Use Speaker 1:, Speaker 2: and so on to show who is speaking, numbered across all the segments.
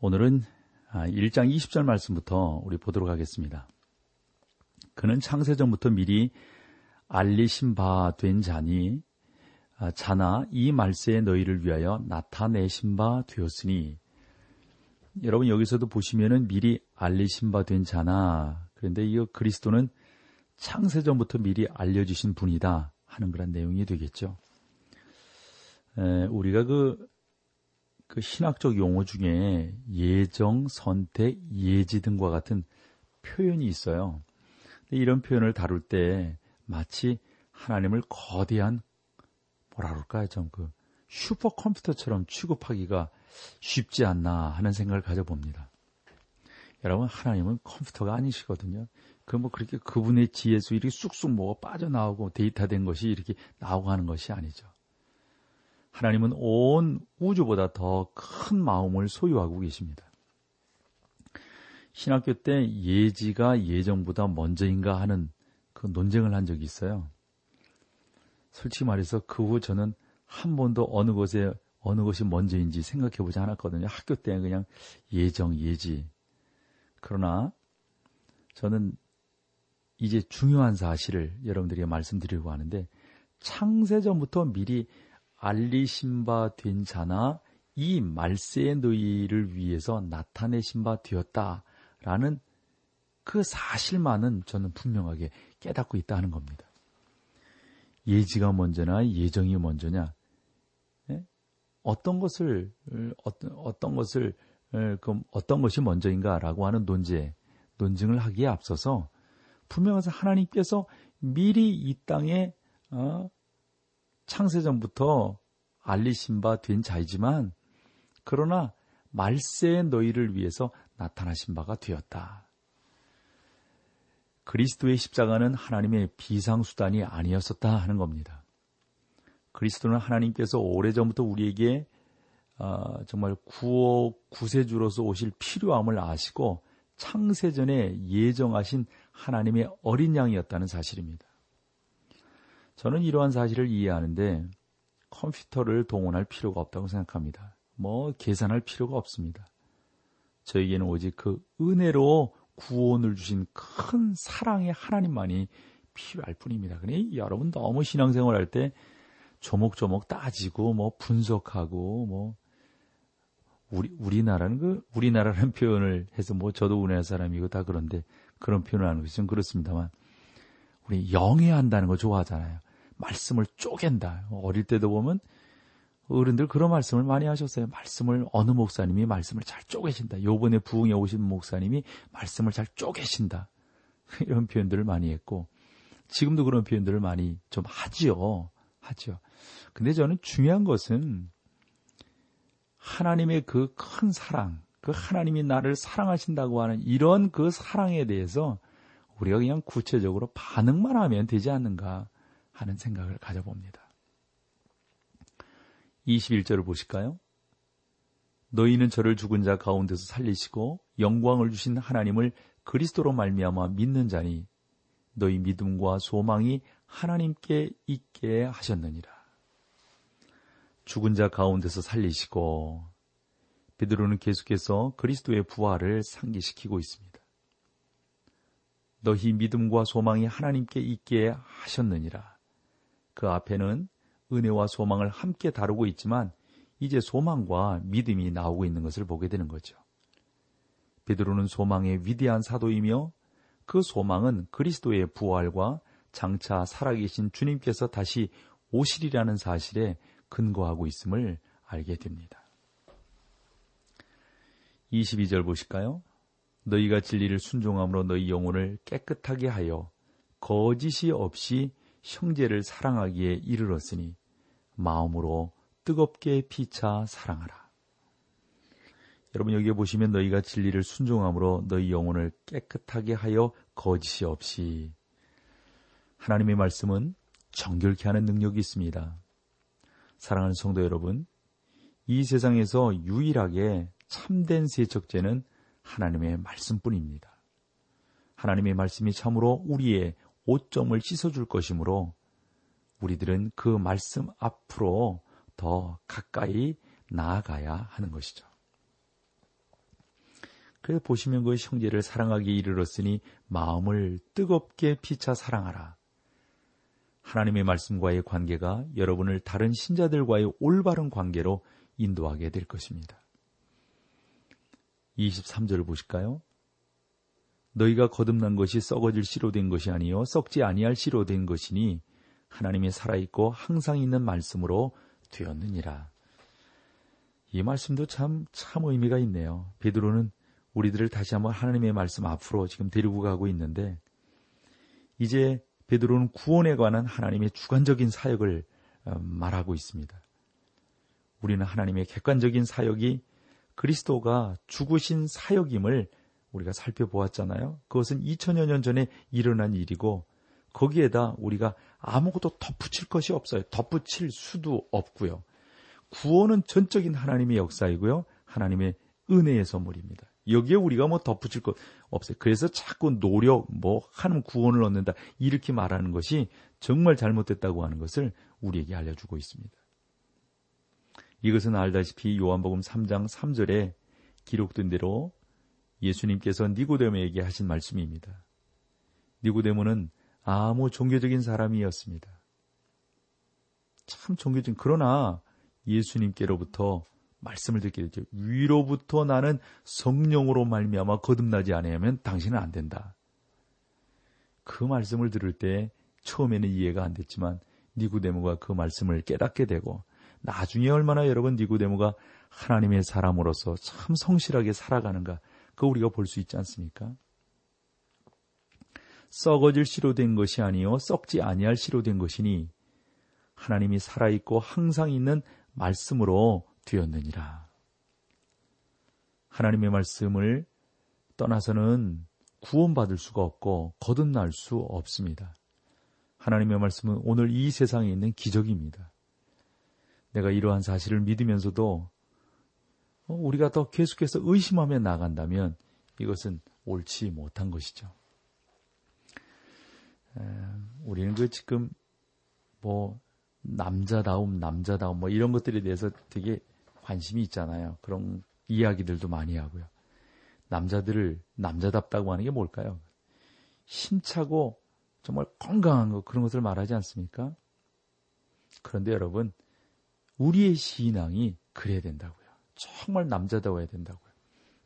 Speaker 1: 오늘은 1장 아, 20절 말씀부터 우리 보도록 하겠습니다. 그는 창세전부터 미리 알리신 바 된 자니 아, 자나 이 말세에 너희를 위하여 나타내신 바 되었으니 여러분 여기서도 보시면은 미리 알리신 바 된 자나 그런데 이 그리스도는 창세전부터 미리 알려주신 분이다 하는 그런 내용이 되겠죠. 에, 우리가 그, 그 신학적 용어 중에 예정, 선택, 예지 등과 같은 표현이 있어요. 이런 표현을 다룰 때 마치 하나님을 거대한 뭐라 그럴까요? 좀 그 슈퍼컴퓨터처럼 취급하기가 쉽지 않나 하는 생각을 가져봅니다. 여러분, 하나님은 컴퓨터가 아니시거든요. 그 뭐 그렇게 그분의 지혜수 이렇게 쑥쑥 뭐가 빠져나오고 데이터된 것이 이렇게 나오고 하는 것이 아니죠. 하나님은 온 우주보다 더 큰 마음을 소유하고 계십니다. 신학교 때 예지가 예정보다 먼저인가 하는 그 논쟁을 한 적이 있어요. 솔직히 말해서 그 후 저는 한 번도 어느 것에 어느 것이 먼저인지 생각해 보지 않았거든요. 학교 때 그냥 예정, 예지. 그러나 저는 이제 중요한 사실을 여러분들에게 말씀드리려고 하는데 창세전부터 미리 알리신 바 된 자나 이 말세의 너희를 위해서 나타내신 바 되었다. 라는 그 사실만은 저는 분명하게 깨닫고 있다는 겁니다. 예지가 먼저나 예정이 먼저냐? 예? 어떤 것을 어떤 어떤 것을 그 어떤 것이 먼저인가라고 하는 논제 논증을 하기에 앞서서 분명해서 하나님께서 미리 이 땅에 어, 창세전부터 알리신 바 된 자이지만 그러나 말세의 너희를 위해서 나타나신 바가 되었다. 그리스도의 십자가는 하나님의 비상수단이 아니었었다 하는 겁니다. 그리스도는 하나님께서 오래전부터 우리에게 어, 정말 구호 구세주로서 오실 필요함을 아시고 창세전에 예정하신 하나님의 어린 양이었다는 사실입니다. 저는 이러한 사실을 이해하는데 컴퓨터를 동원할 필요가 없다고 생각합니다. 뭐 계산할 필요가 없습니다. 저에게는 오직 그 은혜로 구원을 주신 큰 사랑의 하나님만이 필요할 뿐입니다. 그러니 여러분 너무 신앙생활 할 때 조목조목 따지고 뭐 분석하고 뭐 우리 우리나라는 그 우리나라라는 표현을 해서 뭐 저도 우리나라 사람이고 다 그런데 그런 표현을 하는 좀 그렇습니다만 우리 영해한다는 거 좋아하잖아요. 말씀을 쪼갠다. 어릴 때도 보면 어른들 그런 말씀을 많이 하셨어요. 말씀을 어느 목사님이 말씀을 잘 쪼개신다. 요번에 부흥에 오신 목사님이 말씀을 잘 쪼개신다. 이런 표현들을 많이 했고 지금도 그런 표현들을 많이 좀 하지요. 하죠. 근데 저는 중요한 것은 하나님의 그 큰 사랑, 그 하나님이 나를 사랑하신다고 하는 이런 그 사랑에 대해서 우리가 그냥 구체적으로 반응만 하면 되지 않는가 하는 생각을 가져봅니다. 21절을 보실까요? 너희는 저를 죽은 자 가운데서 살리시고 영광을 주신 하나님을 그리스도로 말미암아 믿는 자니 너희 믿음과 소망이 하나님께 있게 하셨느니라. 죽은 자 가운데서 살리시고 베드로는 계속해서 그리스도의 부활을 상기시키고 있습니다. 너희 믿음과 소망이 하나님께 있게 하셨느니라. 그 앞에는 은혜와 소망을 함께 다루고 있지만 이제 소망과 믿음이 나오고 있는 것을 보게 되는 거죠. 베드로는 소망의 위대한 사도이며 그 소망은 그리스도의 부활과 장차 살아계신 주님께서 다시 오시리라는 사실에 근거하고 있음을 알게 됩니다. 22절 보실까요? 너희가 진리를 순종함으로 너희 영혼을 깨끗하게 하여 거짓이 없이 형제를 사랑하기에 이르렀으니 마음으로 뜨겁게 피차 사랑하라. 여러분 여기에 보시면 너희가 진리를 순종함으로 너희 영혼을 깨끗하게 하여 거짓이 없이 하나님의 말씀은 정결케 하는 능력이 있습니다. 사랑하는 성도 여러분, 이 세상에서 유일하게 참된 세척제는 하나님의 말씀뿐입니다. 하나님의 말씀이 참으로 우리의 오점을 씻어줄 것이므로 우리들은 그 말씀 앞으로 더 가까이 나아가야 하는 것이죠. 그래서 보시면 그 형제를 사랑하기 이르렀으니 마음을 뜨겁게 피차 사랑하라. 하나님의 말씀과의 관계가 여러분을 다른 신자들과의 올바른 관계로 인도하게 될 것입니다. 23절을 보실까요? 너희가 거듭난 것이 썩어질 씨로 된 것이 아니요 썩지 아니할 씨로 된 것이니 하나님이 살아있고 항상 있는 말씀으로 되었느니라. 이 말씀도 참, 참 의미가 있네요. 베드로는 우리들을 다시 한번 하나님의 말씀 앞으로 지금 데리고 가고 있는데, 이제 베드로는 구원에 관한 하나님의 주관적인 사역을 어, 말하고 있습니다. 우리는 하나님의 객관적인 사역이 그리스도가 죽으신 사역임을 우리가 살펴보았잖아요. 그것은 2000여 년 전에 일어난 일이고 거기에다 우리가 아무것도 덧붙일 것이 없어요. 덧붙일 수도 없고요. 구원은 전적인 하나님의 역사이고요. 하나님의 은혜의 선물입니다. 여기에 우리가 뭐 덧붙일 것 없어요. 그래서 자꾸 노력, 뭐, 하는 구원을 얻는다. 이렇게 말하는 것이 정말 잘못됐다고 하는 것을 우리에게 알려주고 있습니다. 이것은 알다시피 요한복음 3장 3절에 기록된 대로 예수님께서 니고데모에게 하신 말씀입니다. 니고데모는 아무 종교적인 사람이었습니다. 참 종교적인 그러나 예수님께로부터 말씀을 듣게 되죠. 위로부터 나는 성령으로 말미암아 거듭나지 않으면 당신은 안 된다. 그 말씀을 들을 때 처음에는 이해가 안 됐지만 니구데모가 그 말씀을 깨닫게 되고 나중에 얼마나 여러분 니구데모가 하나님의 사람으로서 참 성실하게 살아가는가 그 우리가 볼 수 있지 않습니까? 썩어질 씨로 된 것이 아니요 썩지 아니할 씨로 된 것이니 하나님이 살아 있고 항상 있는 말씀으로 되었느니라. 하나님의 말씀을 떠나서는 구원받을 수가 없고 거듭날 수 없습니다. 하나님의 말씀은 오늘 이 세상에 있는 기적입니다. 내가 이러한 사실을 믿으면서도 어, 우리가 더 계속해서 의심하며 나간다면 이것은 옳지 못한 것이죠. 우리는 그 지금 뭐 남자다움, 남자다움 뭐 이런 것들에 대해서 되게 관심이 있잖아요. 그런 이야기들도 많이 하고요. 남자들을 남자답다고 하는 게 뭘까요? 힘차고 정말 건강한 거 그런 것을 말하지 않습니까? 그런데 여러분 우리의 신앙이 그래야 된다고요. 정말 남자다워야 된다고요.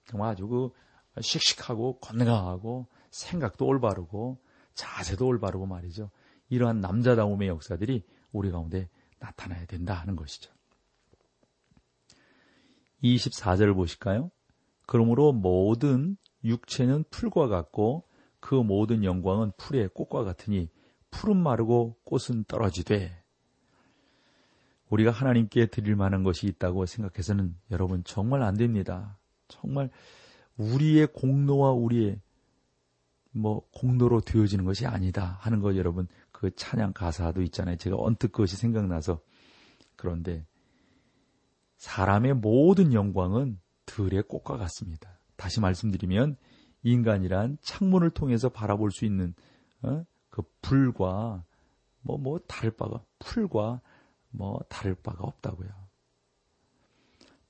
Speaker 1: 정말 아주 그 씩씩하고 건강하고 생각도 올바르고 자세도 올바르고 말이죠. 이러한 남자다움의 역사들이 우리 가운데 나타나야 된다 하는 것이죠. 24절을 보실까요? 그러므로 모든 육체는 풀과 같고 그 모든 영광은 풀의 꽃과 같으니 풀은 마르고 꽃은 떨어지되 우리가 하나님께 드릴 만한 것이 있다고 생각해서는 여러분 정말 안 됩니다. 정말 우리의 공로와 우리의 뭐 공로로 되어지는 것이 아니다 하는 거 여러분 그 찬양 가사도 있잖아요. 제가 언뜻 그것이 생각나서 그런데 사람의 모든 영광은 들의 꽃과 같습니다. 다시 말씀드리면 인간이란 창문을 통해서 바라볼 수 있는 어? 그 불과 뭐뭐 뭐 다를 바가 풀과 뭐 다를 바가 없다고요.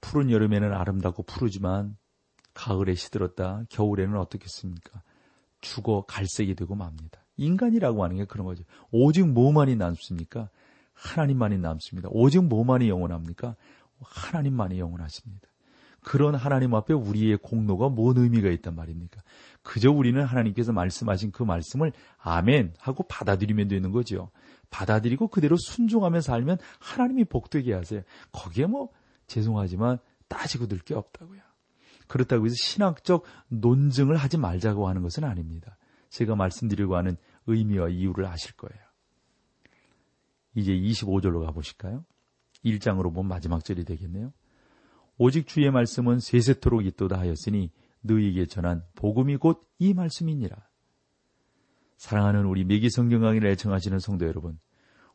Speaker 1: 푸른 여름에는 아름답고 푸르지만 가을에 시들었다 겨울에는 어떻겠습니까? 죽어 갈색이 되고 맙니다. 인간이라고 하는 게 그런 거죠. 오직 뭐만이 남습니까? 하나님만이 남습니다. 오직 뭐만이 영원합니까? 하나님만이 영원하십니다. 그런 하나님 앞에 우리의 공로가 뭔 의미가 있단 말입니까? 그저 우리는 하나님께서 말씀하신 그 말씀을 아멘 하고 받아들이면 되는 거죠. 받아들이고 그대로 순종하며 살면 하나님이 복되게 하세요. 거기에 뭐 죄송하지만 따지고 들 게 없다고요. 그렇다고 해서 신학적 논증을 하지 말자고 하는 것은 아닙니다. 제가 말씀드리려고 하는 의미와 이유를 아실 거예요. 이제 25절로 가보실까요? 1장으로 보면 마지막 절이 되겠네요. 오직 주의 말씀은 세세토록 있도다 하였으니 너희에게 전한 복음이 곧 이 말씀이니라. 사랑하는 우리 매기 성경 강의를 애청하시는 성도 여러분,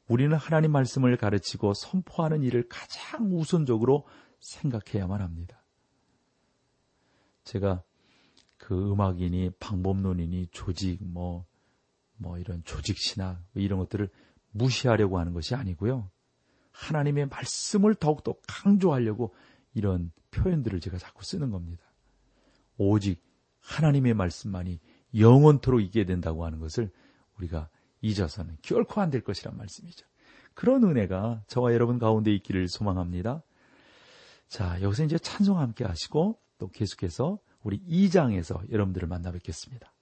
Speaker 1: 우리는 하나님 말씀을 가르치고 선포하는 일을 가장 우선적으로 생각해야만 합니다. 제가 그 음악이니 방법론이니 조직 뭐, 뭐 이런 조직 신학 뭐 이런 것들을 무시하려고 하는 것이 아니고요. 하나님의 말씀을 더욱더 강조하려고 이런 표현들을 제가 자꾸 쓰는 겁니다. 오직 하나님의 말씀만이 영원토록 있게 된다고 하는 것을 우리가 잊어서는 결코 안 될 것이란 말씀이죠. 그런 은혜가 저와 여러분 가운데 있기를 소망합니다. 자, 여기서 이제 찬송 함께 하시고 또 계속해서 우리 2장에서 여러분들을 만나 뵙겠습니다.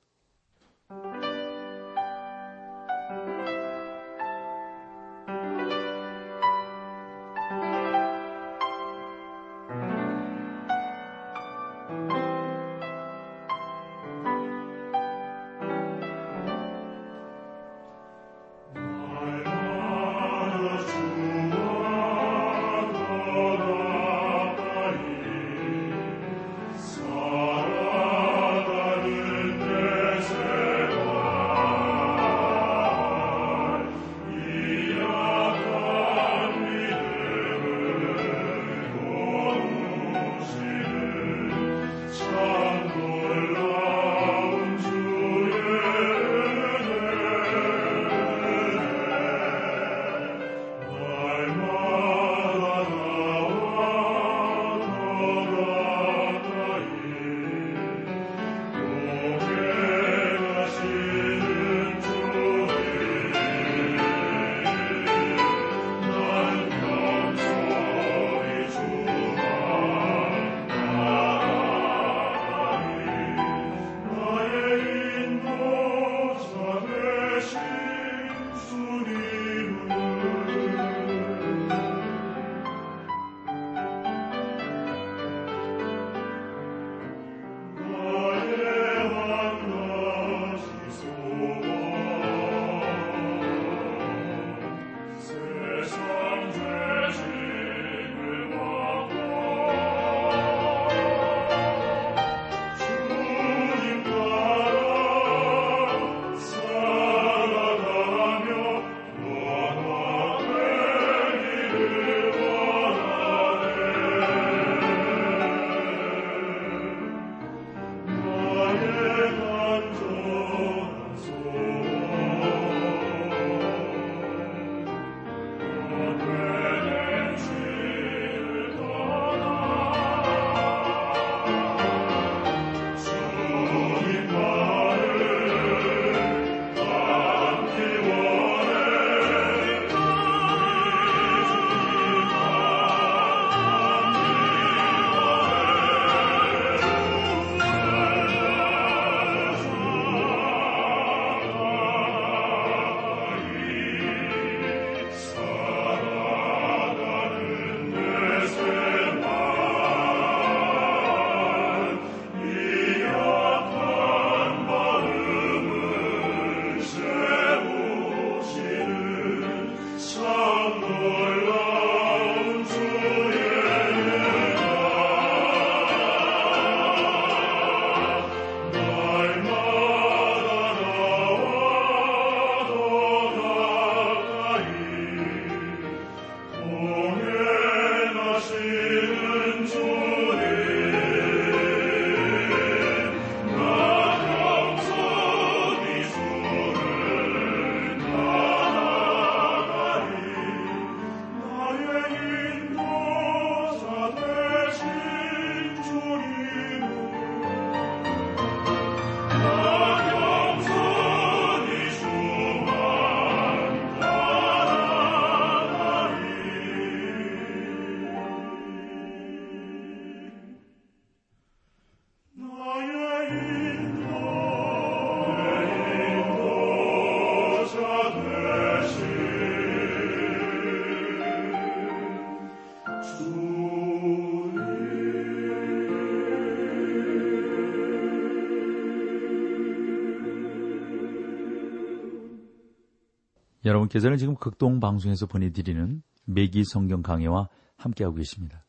Speaker 1: 여러분께서는 지금 극동 방송에서 보내드리는 매기 성경 강해와 함께하고 계십니다.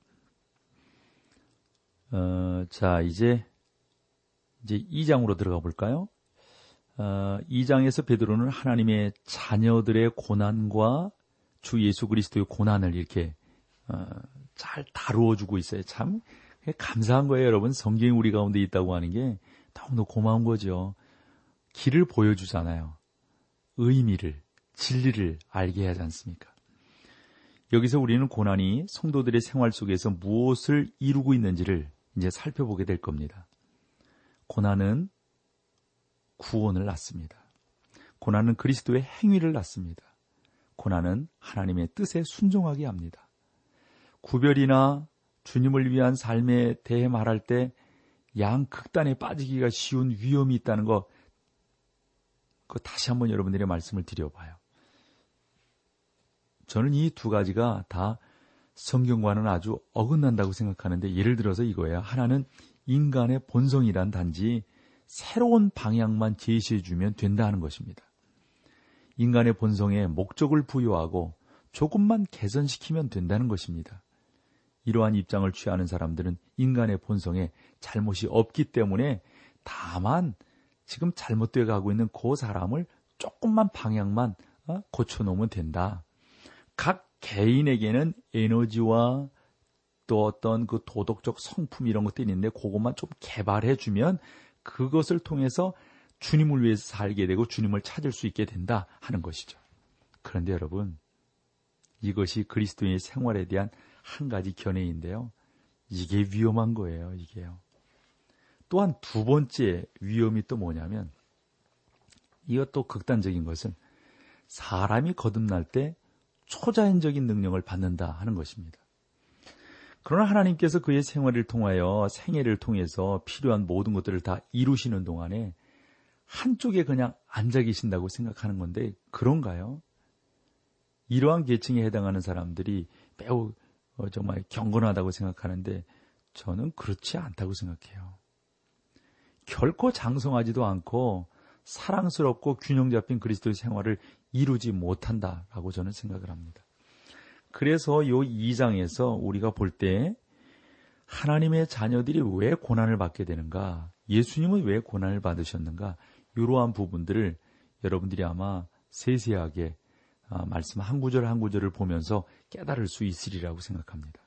Speaker 1: 어, 자, 이제, 이제 2장으로 들어가 볼까요? 어, 2장에서 베드로는 하나님의 자녀들의 고난과 주 예수 그리스도의 고난을 이렇게 어, 잘 다루어 주고 있어요. 참 감사한 거예요, 여러분. 성경이 우리 가운데 있다고 하는 게 너무나 고마운 거죠. 길을 보여주잖아요. 의미를, 진리를 알게 하지 않습니까? 여기서 우리는 고난이 성도들의 생활 속에서 무엇을 이루고 있는지를 이제 살펴보게 될 겁니다. 고난은 구원을 낳습니다. 고난은 그리스도의 행위를 낳습니다. 고난은 하나님의 뜻에 순종하게 합니다. 구별이나 주님을 위한 삶에 대해 말할 때 양극단에 빠지기가 쉬운 위험이 있다는 거, 그 다시 한번 여러분들의 말씀을 드려봐요. 저는 이 두 가지가 다 성경과는 아주 어긋난다고 생각하는데 예를 들어서 이거예요. 하나는 인간의 본성이란 단지 새로운 방향만 제시해 주면 된다는 것입니다. 인간의 본성에 목적을 부여하고 조금만 개선시키면 된다는 것입니다. 이러한 입장을 취하는 사람들은 인간의 본성에 잘못이 없기 때문에 다만 지금 잘못되어 가고 있는 그 사람을 조금만 방향만 어, 고쳐놓으면 된다. 각 개인에게는 에너지와 또 어떤 그 도덕적 성품 이런 것들이 있는데 그것만 좀 개발해 주면 그것을 통해서 주님을 위해서 살게 되고 주님을 찾을 수 있게 된다 하는 것이죠. 그런데 여러분, 이것이 그리스도인의 생활에 대한 한 가지 견해인데요. 이게 위험한 거예요, 이게요. 또한 두 번째 위험이 또 뭐냐면, 이것도 극단적인 것은 사람이 거듭날 때 초자연적인 능력을 받는다 하는 것입니다. 그러나 하나님께서 그의 생활을 통하여 생애를 통해서 필요한 모든 것들을 다 이루시는 동안에 한쪽에 그냥 앉아 계신다고 생각하는 건데 그런가요? 이러한 계층에 해당하는 사람들이 매우 어, 정말 경건하다고 생각하는데 저는 그렇지 않다고 생각해요. 결코 장성하지도 않고 사랑스럽고 균형 잡힌 그리스도의 생활을 이루지 못한다라고 저는 생각을 합니다. 그래서 요 2장에서 우리가 볼 때 하나님의 자녀들이 왜 고난을 받게 되는가? 예수님은 왜 고난을 받으셨는가? 이러한 부분들을 여러분들이 아마 세세하게 아, 말씀 한 구절 한 구절을 보면서 깨달을 수 있으리라고 생각합니다.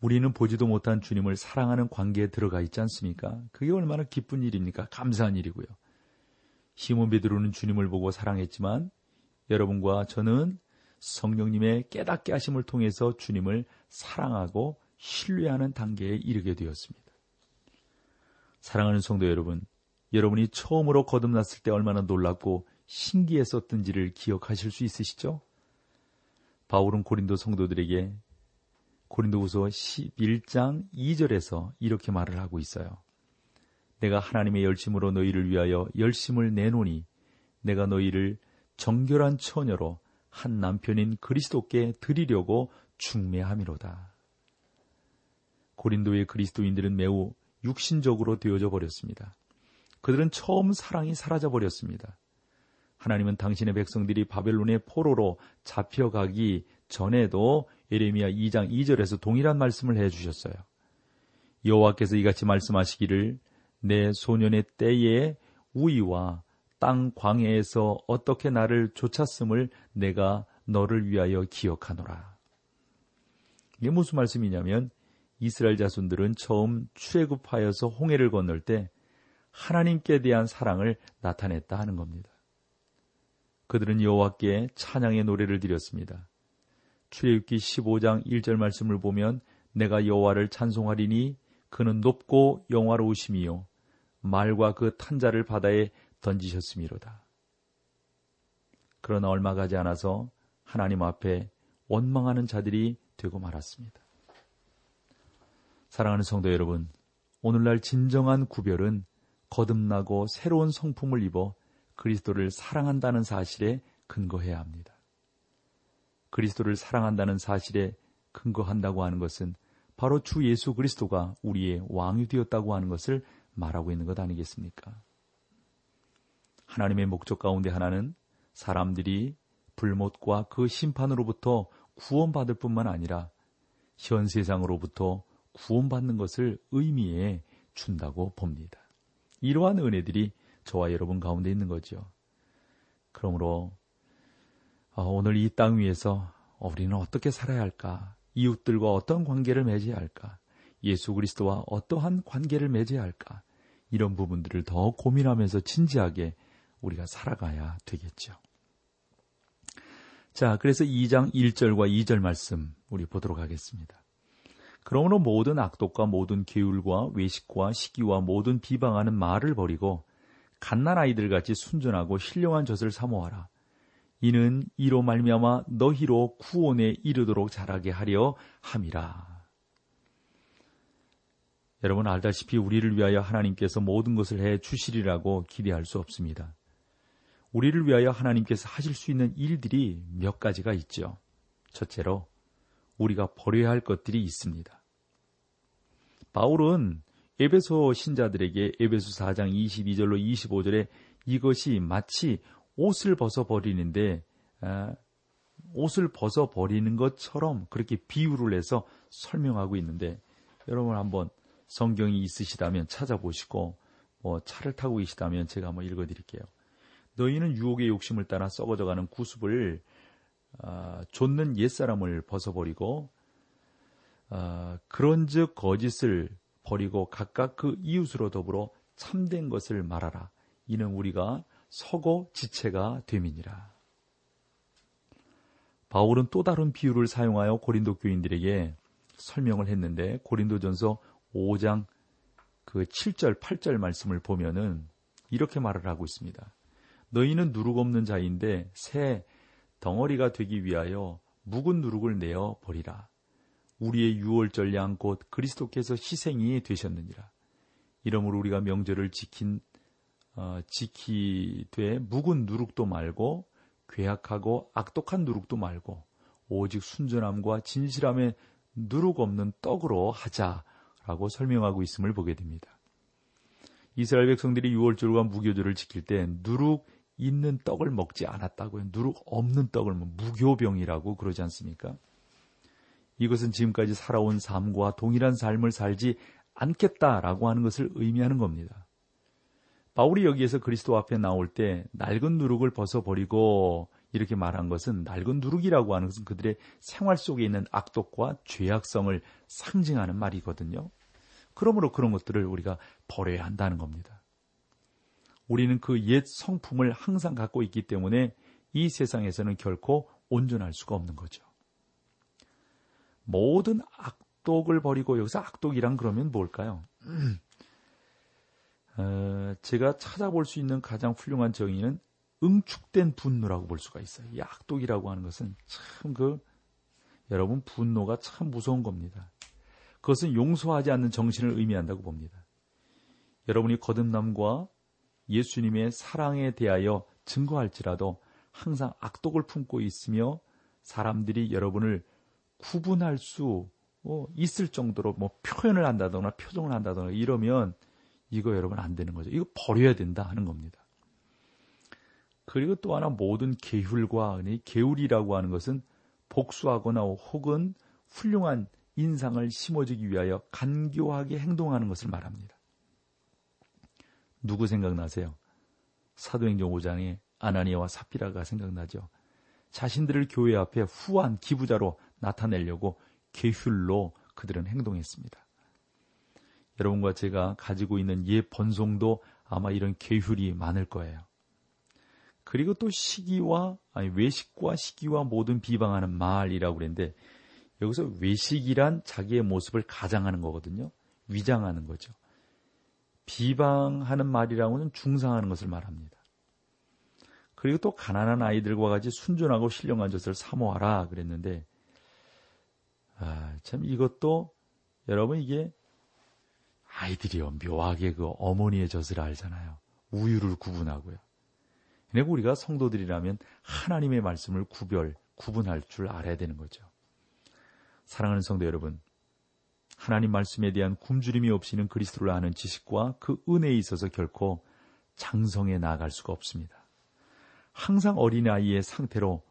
Speaker 1: 우리는 보지도 못한 주님을 사랑하는 관계에 들어가 있지 않습니까? 그게 얼마나 기쁜 일입니까? 감사한 일이고요. 시몬 베드로는 주님을 보고 사랑했지만 여러분과 저는 성령님의 깨닫게 하심을 통해서 주님을 사랑하고 신뢰하는 단계에 이르게 되었습니다. 사랑하는 성도 여러분, 여러분이 처음으로 거듭났을 때 얼마나 놀랍고 신기했었던지를 기억하실 수 있으시죠? 바울은 고린도 성도들에게 고린도후서 11장 2절에서 이렇게 말을 하고 있어요. 내가 하나님의 열심으로 너희를 위하여 열심을 내노니 내가 너희를 정결한 처녀로 한 남편인 그리스도께 드리려고 중매함이로다. 고린도의 그리스도인들은 매우 육신적으로 되어져 버렸습니다. 그들은 처음 사랑이 사라져 버렸습니다. 하나님은 당신의 백성들이 바벨론의 포로로 잡혀가기 전에도 예레미야 2장 2절에서 동일한 말씀을 해 주셨어요. 여호와께서 이같이 말씀하시기를 내 소년의 때에 우위와 땅 광해에서 어떻게 나를 쫓았음을 내가 너를 위하여 기억하노라. 이게 무슨 말씀이냐면 이스라엘 자손들은 처음 출애굽하여서 홍해를 건널 때 하나님께 대한 사랑을 나타냈다 하는 겁니다. 그들은 여호와께 찬양의 노래를 드렸습니다. 출애굽기 15장 1절 말씀을 보면 내가 여호와를 찬송하리니 그는 높고 영화로우심이요 말과 그 탄자를 바다에 던지셨음이로다. 그러나 얼마 가지 않아서 하나님 앞에 원망하는 자들이 되고 말았습니다. 사랑하는 성도 여러분, 오늘날 진정한 구별은 거듭나고 새로운 성품을 입어 그리스도를 사랑한다는 사실에 근거해야 합니다. 그리스도를 사랑한다는 사실에 근거한다고 하는 것은 바로 주 예수 그리스도가 우리의 왕이 되었다고 하는 것을 말하고 있는 것 아니겠습니까? 하나님의 목적 가운데 하나는 사람들이 불못과 그 심판으로부터 구원받을 뿐만 아니라 현 세상으로부터 구원받는 것을 의미해 준다고 봅니다. 이러한 은혜들이 저와 여러분 가운데 있는 거죠. 그러므로 아, 오늘 이 땅 위에서 우리는 어떻게 살아야 할까? 이웃들과 어떤 관계를 맺어야 할까? 예수 그리스도와 어떠한 관계를 맺어야 할까? 이런 부분들을 더 고민하면서 진지하게 우리가 살아가야 되겠죠. 자, 그래서 2장 1절과 2절 말씀 우리 보도록 하겠습니다. 그러므로 모든 악독과 모든 계율과 외식과 시기와 모든 비방하는 말을 버리고 갓난 아이들 같이 순전하고 신령한 젖을 사모하라. 이는 이로 말미암아 너희로 구원에 이르도록 자라게 하려 함이라. 여러분 알다시피 우리를 위하여 하나님께서 모든 것을 해 주시리라고 기대할 수 없습니다. 우리를 위하여 하나님께서 하실 수 있는 일들이 몇 가지가 있죠. 첫째로 우리가 버려야 할 것들이 있습니다. 바울은 에베소 신자들에게 에베소 4장 22절로 25절에 이것이 마치 옷을 벗어 버리는데 아, 옷을 벗어 버리는 것처럼 그렇게 비유를 해서 설명하고 있는데 여러분 한번 성경이 있으시다면 찾아보시고 뭐 차를 타고 계시다면 제가 한번 읽어드릴게요. 너희는 유혹의 욕심을 따라 썩어져가는 구습을 어, 좇는 옛사람을 벗어버리고 어, 그런즉 거짓을 버리고 각각 그 이웃으로 더불어 참된 것을 말하라. 이는 우리가 서고 지체가 됨이니라. 바울은 또 다른 비유를 사용하여 고린도 교인들에게 설명을 했는데 고린도전서 5장 그 7절, 8절 말씀을 보면은 이렇게 말을 하고 있습니다. 너희는 누룩 없는 자인데 새 덩어리가 되기 위하여 묵은 누룩을 내어 버리라. 우리의 유월절 양 곧 그리스도께서 희생이 되셨느니라. 이러므로 우리가 명절을 지킨 어, 지키되 묵은 누룩도 말고 괴악하고 악독한 누룩도 말고 오직 순전함과 진실함에 누룩 없는 떡으로 하자 라고 설명하고 있음을 보게 됩니다. 이스라엘 백성들이 유월절과 무교절을 지킬 때 누룩 있는 떡을 먹지 않았다고요. 누룩 없는 떡을 뭐 무교병이라고 그러지 않습니까? 이것은 지금까지 살아온 삶과 동일한 삶을 살지 않겠다라고 하는 것을 의미하는 겁니다. 바울이 여기에서 그리스도 앞에 나올 때 낡은 누룩을 벗어버리고 이렇게 말한 것은 낡은 누룩이라고 하는 것은 그들의 생활 속에 있는 악독과 죄악성을 상징하는 말이거든요. 그러므로 그런 것들을 우리가 버려야 한다는 겁니다. 우리는 그 옛 성품을 항상 갖고 있기 때문에 이 세상에서는 결코 온전할 수가 없는 거죠. 모든 악독을 버리고 여기서 악독이란 그러면 뭘까요? 어, 제가 찾아볼 수 있는 가장 훌륭한 정의는 응축된 분노라고 볼 수가 있어요. 이 악독이라고 하는 것은 참 그 여러분 분노가 참 무서운 겁니다. 그것은 용서하지 않는 정신을 의미한다고 봅니다. 여러분이 거듭남과 예수님의 사랑에 대하여 증거할지라도 항상 악독을 품고 있으며 사람들이 여러분을 구분할 수 어, 있을 정도로 뭐 표현을 한다거나 표정을 한다거나 이러면 이거 여러분 안 되는 거죠. 이거 버려야 된다 하는 겁니다. 그리고 또 하나 모든 계율과 은혜, 계율이라고 하는 것은 복수하거나 혹은 훌륭한 인상을 심어주기 위하여 간교하게 행동하는 것을 말합니다. 누구 생각나세요? 사도행전 5장에 아나니아와 사피라가 생각나죠. 자신들을 교회 앞에 후한 기부자로 나타내려고 계율로 그들은 행동했습니다. 여러분과 제가 가지고 있는 옛 번송도 아마 이런 계율이 많을 거예요. 그리고 또 시기와 아니 외식과 시기와 모든 비방하는 말이라고 그랬는데 여기서 외식이란 자기의 모습을 가장하는 거거든요. 위장하는 거죠. 비방하는 말이라고는 중상하는 것을 말합니다. 그리고 또 가난한 아이들과 같이 순전하고 신령한 젖을 사모하라 그랬는데 아, 참 이것도 여러분 이게 아이들이요 묘하게 그 어머니의 젖을 알잖아요. 우유를 구분하고요. 그러니까 우리가 성도들이라면 하나님의 말씀을 구별, 구분할 줄 알아야 되는 거죠. 사랑하는 성도 여러분, 하나님 말씀에 대한 굶주림이 없이는 그리스도를 아는 지식과 그 은혜에 있어서 결코 장성에 나아갈 수가 없습니다. 항상 어린아이의 상태로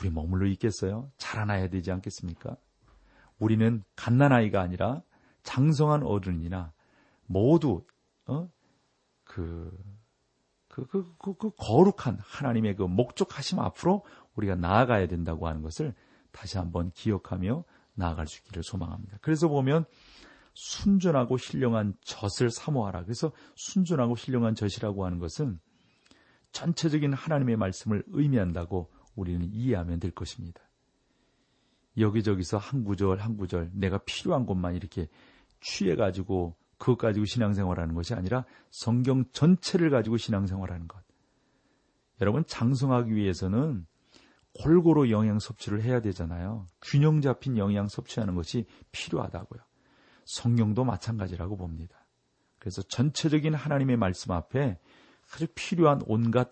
Speaker 1: 우리 머물러 있겠어요? 자라나야 되지 않겠습니까? 우리는 갓난아이가 아니라 장성한 어른이나 모두 어? 그, 그, 그, 그, 그 거룩한 하나님의 그 목적하심 앞으로 우리가 나아가야 된다고 하는 것을 다시 한번 기억하며 나아갈 수 있기를 소망합니다. 그래서 보면 순전하고 신령한 젖을 사모하라. 그래서 순전하고 신령한 젖이라고 하는 것은 전체적인 하나님의 말씀을 의미한다고 우리는 이해하면 될 것입니다. 여기저기서 한 구절 한 구절 내가 필요한 것만 이렇게 취해가지고 그것 가지고 신앙생활하는 것이 아니라 성경 전체를 가지고 신앙생활하는 것. 여러분 장성하기 위해서는 골고루 영양 섭취를 해야 되잖아요. 균형 잡힌 영양 섭취하는 것이 필요하다고요. 성경도 마찬가지라고 봅니다. 그래서 전체적인 하나님의 말씀 앞에 아주 필요한 온갖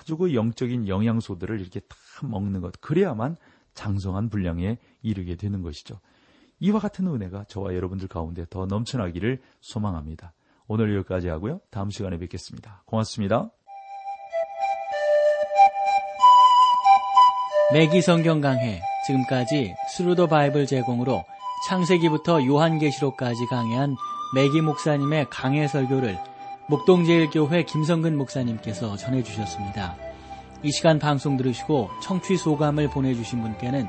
Speaker 1: 아주 그 영적인 영양소들을 이렇게 다 먹는 것. 그래야만 장성한 분량에 이르게 되는 것이죠. 이와 같은 은혜가 저와 여러분들 가운데 더 넘쳐나기를 소망합니다. 오늘 여기까지 하고요. 다음 시간에 뵙겠습니다. 고맙습니다.
Speaker 2: 매기 성경 강해 지금까지 Thru the Bible 제공으로 창세기부터 요한계시록까지 강해한 맥기 목사님의 강해 설교를 목동제일교회 김성근 목사님께서 전해주셨습니다. 이 시간 방송 들으시고 청취 소감을 보내주신 분께는